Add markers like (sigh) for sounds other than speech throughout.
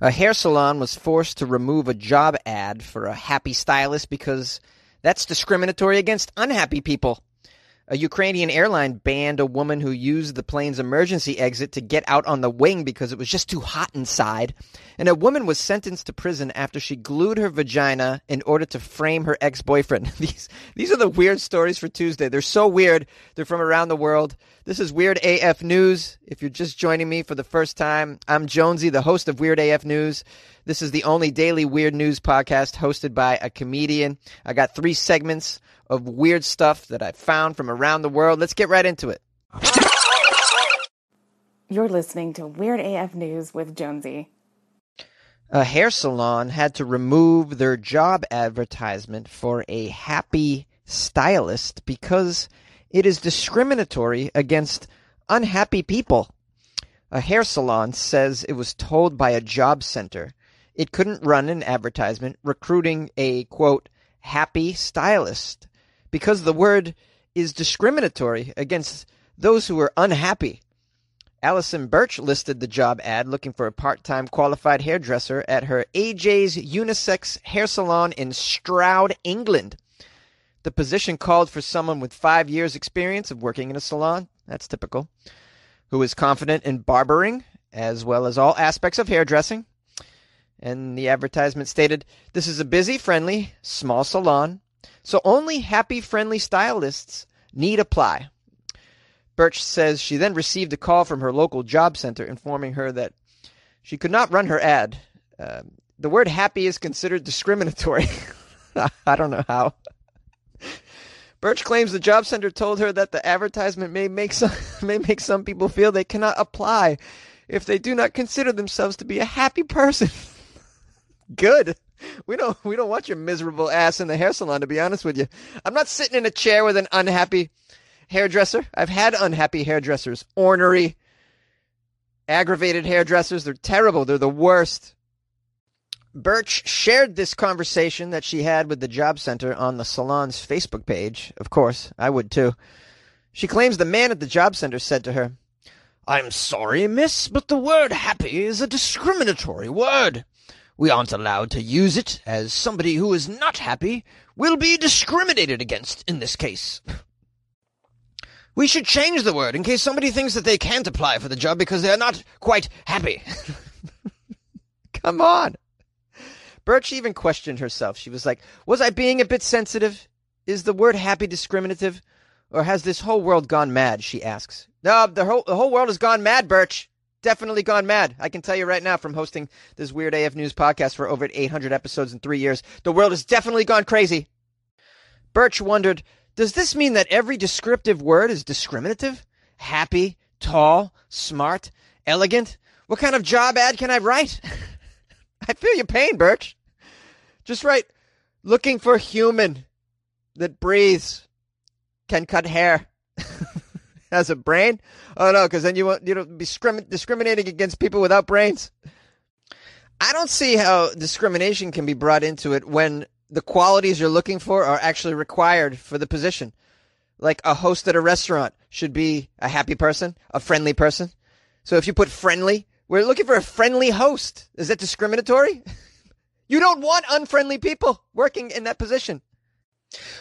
A hair salon was forced to remove a job ad for a happy stylist because that's discriminatory against unhappy people. A Ukrainian airline banned a woman who used the plane's emergency exit to get out on the wing because it was just too hot inside. And a woman was sentenced to prison after she glued her vagina in order to frame her ex-boyfriend. (laughs) these these are the weird stories for Tuesday. They're so weird. They're from around the world. This is Weird AF News. If you're just joining me for the first time, I'm Jonesy, the host of Weird AF News. This is the only daily weird news podcast hosted by a comedian. I got three segments of weird stuff that I found from around the world. Let's get right into it. You're listening to Weird AF News with Jonesy. A hair salon had to remove their job advertisement for a happy stylist because it is discriminatory against unhappy people. A hair salon says it was told by a job center it couldn't run an advertisement recruiting a quote happy stylist because the word is discriminatory against those who are unhappy. Allison Birch listed the job ad looking for a part time qualified hairdresser at her AJ's unisex hair salon in Stroud, England. The position called for someone with five years' experience of working in a salon, that's typical, who is confident in barbering as well as all aspects of hairdressing. And the advertisement stated this is a busy, friendly, small salon, so only happy, friendly stylists need apply. Birch says she then received a call from her local job center informing her that she could not run her ad. Uh, the word happy is considered discriminatory. (laughs) I don't know how. Birch claims the job center told her that the advertisement may make some (laughs) may make some people feel they cannot apply if they do not consider themselves to be a happy person. (laughs) Good. We don't we don't want your miserable ass in the hair salon to be honest with you. I'm not sitting in a chair with an unhappy hairdresser. I've had unhappy hairdressers. Ornery, aggravated hairdressers. They're terrible. They're the worst. Birch shared this conversation that she had with the job center on the salon's Facebook page. Of course, I would too. She claims the man at the job center said to her, I'm sorry, miss, but the word happy is a discriminatory word. We aren't allowed to use it, as somebody who is not happy will be discriminated against in this case. We should change the word in case somebody thinks that they can't apply for the job because they are not quite happy. (laughs) Come on. Birch even questioned herself. She was like, Was I being a bit sensitive? Is the word happy discriminative? Or has this whole world gone mad? She asks. No, the whole, the whole world has gone mad, Birch. Definitely gone mad. I can tell you right now from hosting this Weird AF News podcast for over 800 episodes in three years. The world has definitely gone crazy. Birch wondered does this mean that every descriptive word is discriminative? Happy, tall, smart, elegant? What kind of job ad can I write? (laughs) I feel your pain, Birch. Just write looking for human that breathes, can cut hair, has a brain. Oh no, because then you won't you know be discriminating against people without brains. I don't see how discrimination can be brought into it when the qualities you're looking for are actually required for the position. Like a host at a restaurant should be a happy person, a friendly person. So if you put friendly, we're looking for a friendly host. Is that discriminatory? (laughs) you don't want unfriendly people working in that position.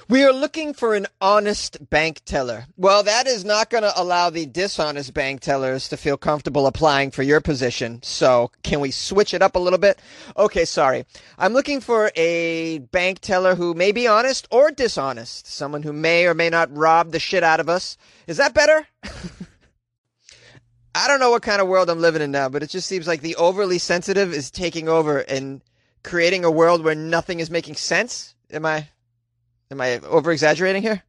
We are looking for an honest bank teller. Well, that is not going to allow the dishonest bank tellers to feel comfortable applying for your position. So, can we switch it up a little bit? Okay, sorry. I'm looking for a bank teller who may be honest or dishonest. Someone who may or may not rob the shit out of us. Is that better? (laughs) I don't know what kind of world I'm living in now, but it just seems like the overly sensitive is taking over and creating a world where nothing is making sense. Am I Am I over exaggerating here?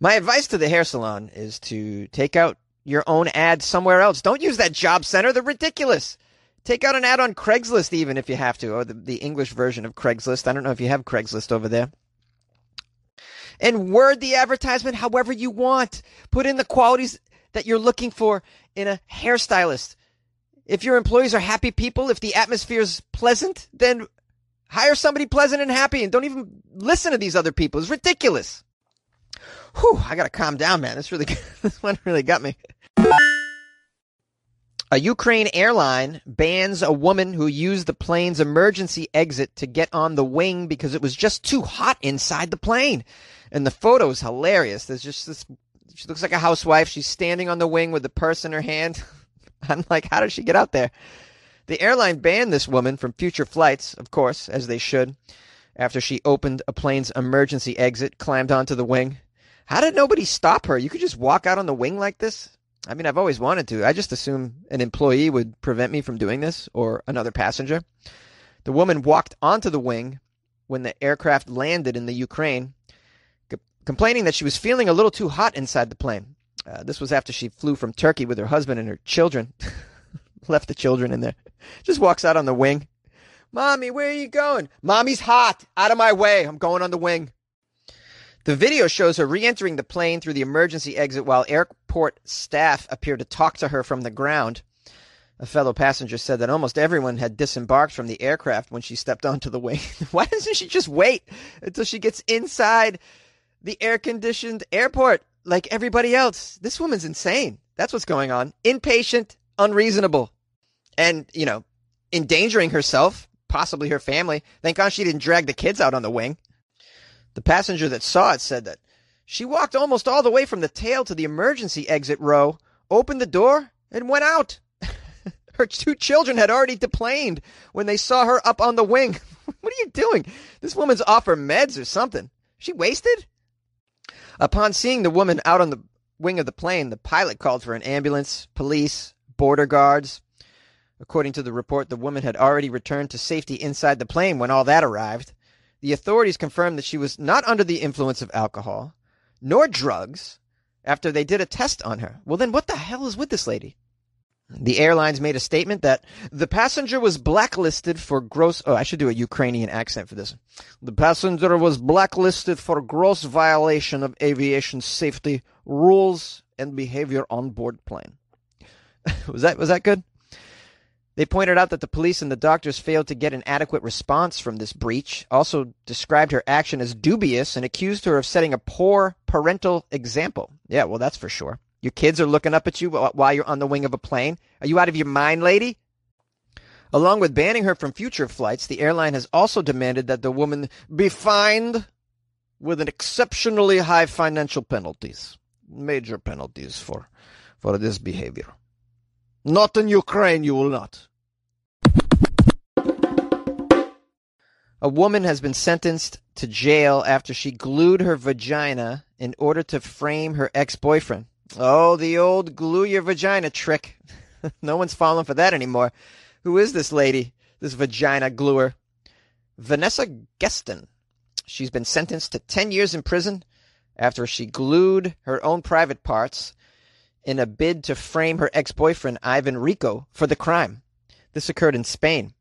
My advice to the hair salon is to take out your own ad somewhere else. Don't use that job center. They're ridiculous. Take out an ad on Craigslist, even if you have to, or the, the English version of Craigslist. I don't know if you have Craigslist over there. And word the advertisement however you want. Put in the qualities that you're looking for in a hairstylist. If your employees are happy people, if the atmosphere is pleasant, then Hire somebody pleasant and happy and don't even listen to these other people. It's ridiculous. Whew, I gotta calm down, man. This really, (laughs) this one really got me. A Ukraine airline bans a woman who used the plane's emergency exit to get on the wing because it was just too hot inside the plane. And the photo is hilarious. There's just this, she looks like a housewife. She's standing on the wing with the purse in her hand. (laughs) I'm like, how did she get out there? The airline banned this woman from future flights, of course, as they should, after she opened a plane's emergency exit, climbed onto the wing. How did nobody stop her? You could just walk out on the wing like this? I mean, I've always wanted to. I just assume an employee would prevent me from doing this or another passenger. The woman walked onto the wing when the aircraft landed in the Ukraine, c- complaining that she was feeling a little too hot inside the plane. Uh, this was after she flew from Turkey with her husband and her children. (laughs) Left the children in there. Just walks out on the wing. Mommy, where are you going? Mommy's hot. Out of my way. I'm going on the wing. The video shows her re entering the plane through the emergency exit while airport staff appear to talk to her from the ground. A fellow passenger said that almost everyone had disembarked from the aircraft when she stepped onto the wing. (laughs) Why doesn't she just wait until she gets inside the air conditioned airport like everybody else? This woman's insane. That's what's going on. Impatient, unreasonable, and, you know, endangering herself, possibly her family. Thank God she didn't drag the kids out on the wing. The passenger that saw it said that she walked almost all the way from the tail to the emergency exit row, opened the door, and went out. (laughs) her two children had already deplaned when they saw her up on the wing. (laughs) what are you doing? This woman's off her meds or something. She wasted? Upon seeing the woman out on the wing of the plane, the pilot called for an ambulance, police, border guards. According to the report, the woman had already returned to safety inside the plane when all that arrived. The authorities confirmed that she was not under the influence of alcohol nor drugs after they did a test on her. Well, then what the hell is with this lady? The airlines made a statement that the passenger was blacklisted for gross. Oh, I should do a Ukrainian accent for this. The passenger was blacklisted for gross violation of aviation safety rules and behavior on board plane. (laughs) was that was that good? They pointed out that the police and the doctors failed to get an adequate response from this breach, also described her action as dubious, and accused her of setting a poor parental example. Yeah, well, that's for sure. Your kids are looking up at you while you're on the wing of a plane. Are you out of your mind, lady? Along with banning her from future flights, the airline has also demanded that the woman be fined with an exceptionally high financial penalties, major penalties for for this behavior. Not in Ukraine, you will not. A woman has been sentenced to jail after she glued her vagina in order to frame her ex boyfriend. Oh, the old glue your vagina trick. (laughs) no one's falling for that anymore. Who is this lady, this vagina gluer? Vanessa Gesto. She's been sentenced to 10 years in prison after she glued her own private parts in a bid to frame her ex boyfriend, Ivan Rico, for the crime. This occurred in Spain.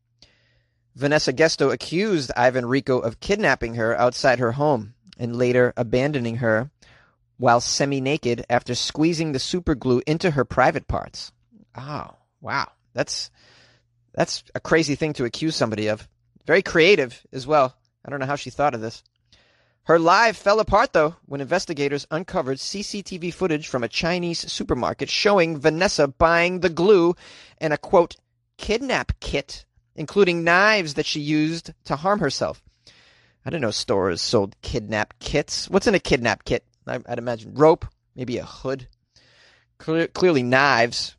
Vanessa Gesto accused Ivan Rico of kidnapping her outside her home and later abandoning her while semi naked after squeezing the superglue into her private parts. Oh, wow. That's that's a crazy thing to accuse somebody of. Very creative as well. I don't know how she thought of this. Her life fell apart though when investigators uncovered CCTV footage from a Chinese supermarket showing Vanessa buying the glue and a quote kidnap kit including knives that she used to harm herself. I didn't know stores sold kidnap kits. What's in a kidnap kit? I'd imagine rope, maybe a hood. Clear, clearly knives.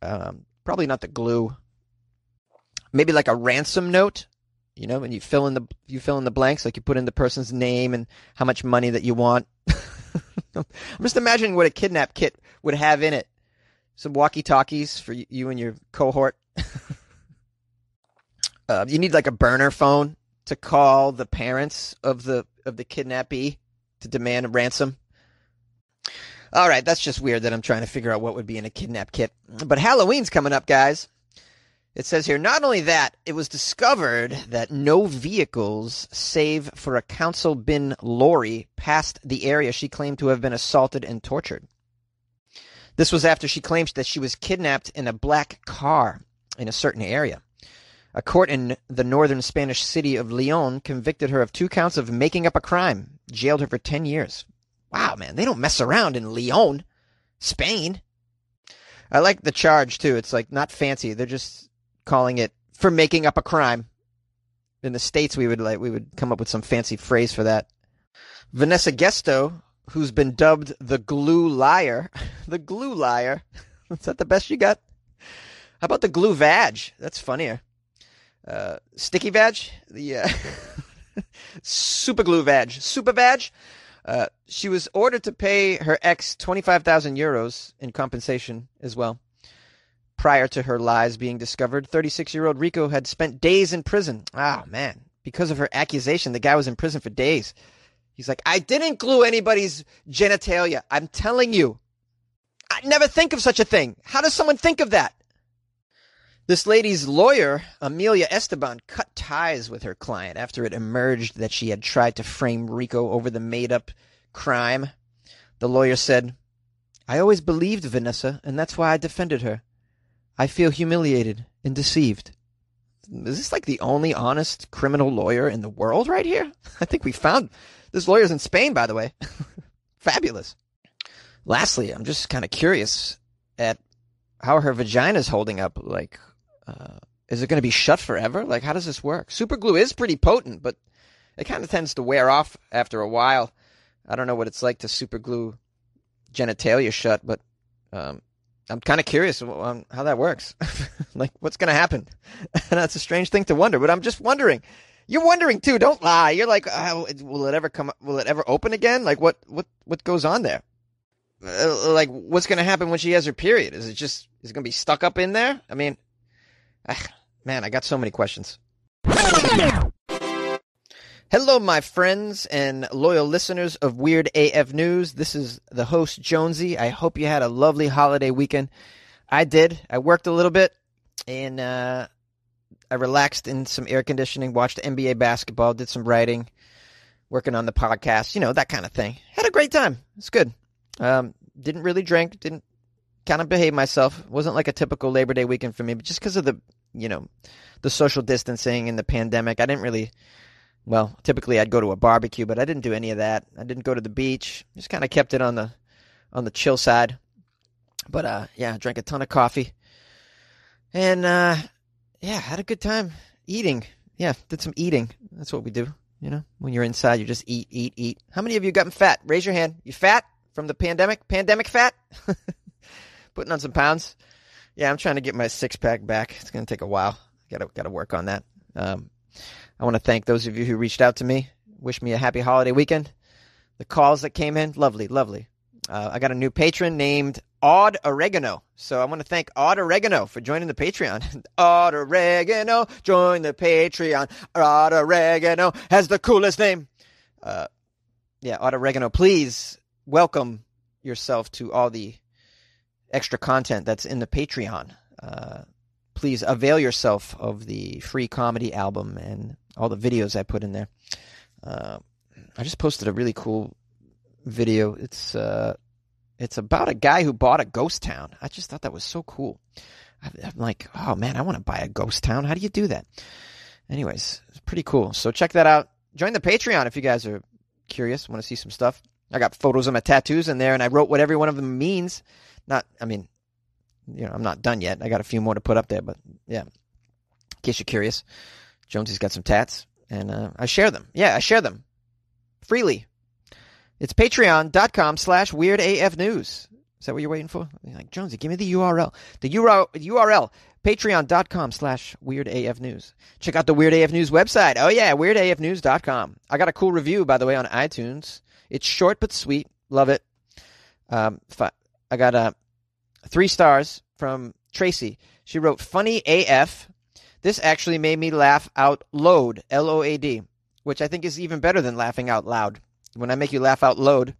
Um, probably not the glue. Maybe like a ransom note. You know, and you fill in the you fill in the blanks, like you put in the person's name and how much money that you want. (laughs) I'm just imagining what a kidnap kit would have in it. Some walkie talkies for you and your cohort. (laughs) Uh, you need like a burner phone to call the parents of the of the kidnappee to demand a ransom. All right, that's just weird that I'm trying to figure out what would be in a kidnap kit. But Halloween's coming up, guys. It says here not only that, it was discovered that no vehicles, save for a council bin lorry, passed the area she claimed to have been assaulted and tortured. This was after she claimed that she was kidnapped in a black car in a certain area. A court in the northern Spanish city of Leon convicted her of two counts of making up a crime, jailed her for 10 years. Wow, man, they don't mess around in Leon, Spain. I like the charge too. It's like not fancy. They're just calling it for making up a crime. In the states, we would like we would come up with some fancy phrase for that. Vanessa Gesto, who's been dubbed the glue liar, (laughs) the glue liar. (laughs) Is that the best you got? How about the glue vag? That's funnier. Uh, sticky vag, the (laughs) super glue vag, super vag. Uh, she was ordered to pay her ex 25,000 euros in compensation as well. Prior to her lies being discovered, 36 year old Rico had spent days in prison. Oh, man. Because of her accusation, the guy was in prison for days. He's like, I didn't glue anybody's genitalia. I'm telling you. I never think of such a thing. How does someone think of that? This lady's lawyer, Amelia Esteban, cut ties with her client after it emerged that she had tried to frame Rico over the made up crime. The lawyer said, I always believed Vanessa, and that's why I defended her. I feel humiliated and deceived. Is this like the only honest criminal lawyer in the world right here? (laughs) I think we found this lawyer's in Spain, by the way. (laughs) Fabulous. Lastly, I'm just kind of curious at how her vagina's holding up. Like, uh, is it going to be shut forever? Like, how does this work? Super glue is pretty potent, but it kind of tends to wear off after a while. I don't know what it's like to super glue genitalia shut, but um, I'm kind of curious on how that works. (laughs) like, what's going to happen? and (laughs) that's a strange thing to wonder, but I'm just wondering. You're wondering too. Don't lie. You're like, oh, will it ever come? Will it ever open again? Like, what, what, what goes on there? Uh, like, what's going to happen when she has her period? Is it just is it going to be stuck up in there? I mean, man, I got so many questions. Hello, my friends and loyal listeners of Weird AF News. This is the host, Jonesy. I hope you had a lovely holiday weekend. I did. I worked a little bit and uh, I relaxed in some air conditioning, watched NBA basketball, did some writing, working on the podcast, you know, that kind of thing. Had a great time. It's good. Um, didn't really drink, didn't kind of behave myself. Wasn't like a typical Labor Day weekend for me, but just because of the, you know, the social distancing and the pandemic, I didn't really. Well, typically I'd go to a barbecue, but I didn't do any of that. I didn't go to the beach. Just kind of kept it on the on the chill side. But uh, yeah, drank a ton of coffee, and uh, yeah, had a good time eating. Yeah, did some eating. That's what we do. You know, when you're inside, you just eat, eat, eat. How many of you gotten fat? Raise your hand. You fat from the pandemic? Pandemic fat? (laughs) putting on some pounds. Yeah, I'm trying to get my six pack back. It's to take a while. Got to got to work on that. Um, I want to thank those of you who reached out to me. Wish me a happy holiday weekend. The calls that came in, lovely, lovely. Uh, I got a new patron named Odd Oregano. So I want to thank Odd Oregano for joining the Patreon. (laughs) Odd Oregano, join the Patreon. Odd Oregano has the coolest name. Uh, yeah, Odd Oregano, please welcome yourself to all the extra content that's in the Patreon. Uh, please avail yourself of the free comedy album and all the videos I put in there. Uh, I just posted a really cool video. It's uh, it's about a guy who bought a ghost town. I just thought that was so cool. I'm like, oh man, I want to buy a ghost town. How do you do that? Anyways, it's pretty cool. So check that out. Join the Patreon if you guys are curious, want to see some stuff. I got photos of my tattoos in there, and I wrote what every one of them means. Not, I mean, you know, I'm not done yet. I got a few more to put up there, but yeah. In case you're curious, Jonesy's got some tats, and uh, I share them. Yeah, I share them freely. It's patreon.com slash weirdafnews. Is that what you're waiting for? You're like, Jonesy, give me the URL. The URL, URL patreon.com slash weirdafnews. Check out the Weird AF News website. Oh, yeah, weirdafnews.com. I got a cool review, by the way, on iTunes. It's short but sweet. Love it. Um, I got a three stars from Tracy. She wrote, "Funny AF." This actually made me laugh out loud. L O A D, which I think is even better than laughing out loud. When I make you laugh out loud.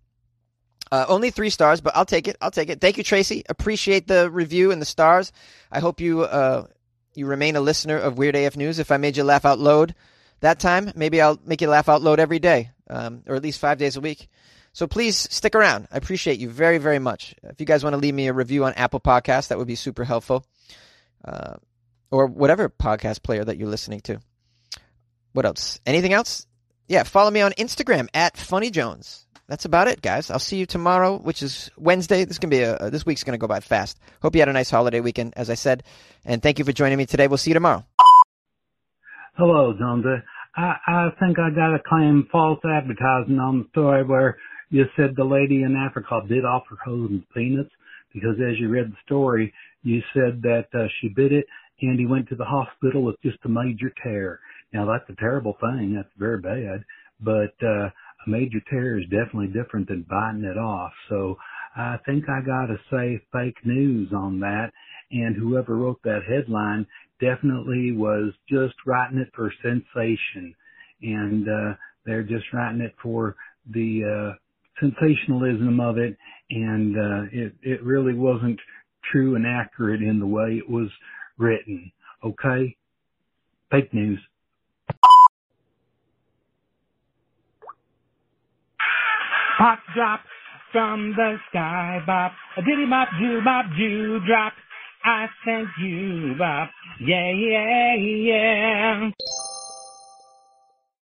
Uh, only three stars, but I'll take it. I'll take it. Thank you, Tracy. Appreciate the review and the stars. I hope you uh, you remain a listener of Weird AF News. If I made you laugh out loud that time, maybe I'll make you laugh out loud every day, um, or at least five days a week. So please stick around. I appreciate you very, very much. If you guys want to leave me a review on Apple Podcasts, that would be super helpful. Uh, or whatever podcast player that you're listening to. What else? Anything else? Yeah, follow me on Instagram at Funny Jones. that's about it, guys. I'll see you tomorrow, which is Wednesday. This can be a this week's going to go by fast. Hope you had a nice holiday weekend, as I said, and thank you for joining me today. We'll see you tomorrow. Hello, Zonda. I, I think I got a claim false advertising on the story where you said the lady in Africa did offer husband peanuts because as you read the story, you said that uh, she bit it and he went to the hospital with just a major tear. Now that's a terrible thing. That's very bad, but uh, a major tear is definitely different than biting it off. So I think I got to say fake news on that. And whoever wrote that headline definitely was just writing it for sensation. And uh, they're just writing it for the uh, sensationalism of it. And uh, it, it really wasn't true and accurate in the way it was written. Okay? Fake news. Pop drop from the sky, bop. A diddy bop, doo bop, doo drop. I thank you, bop. Yeah, yeah, yeah.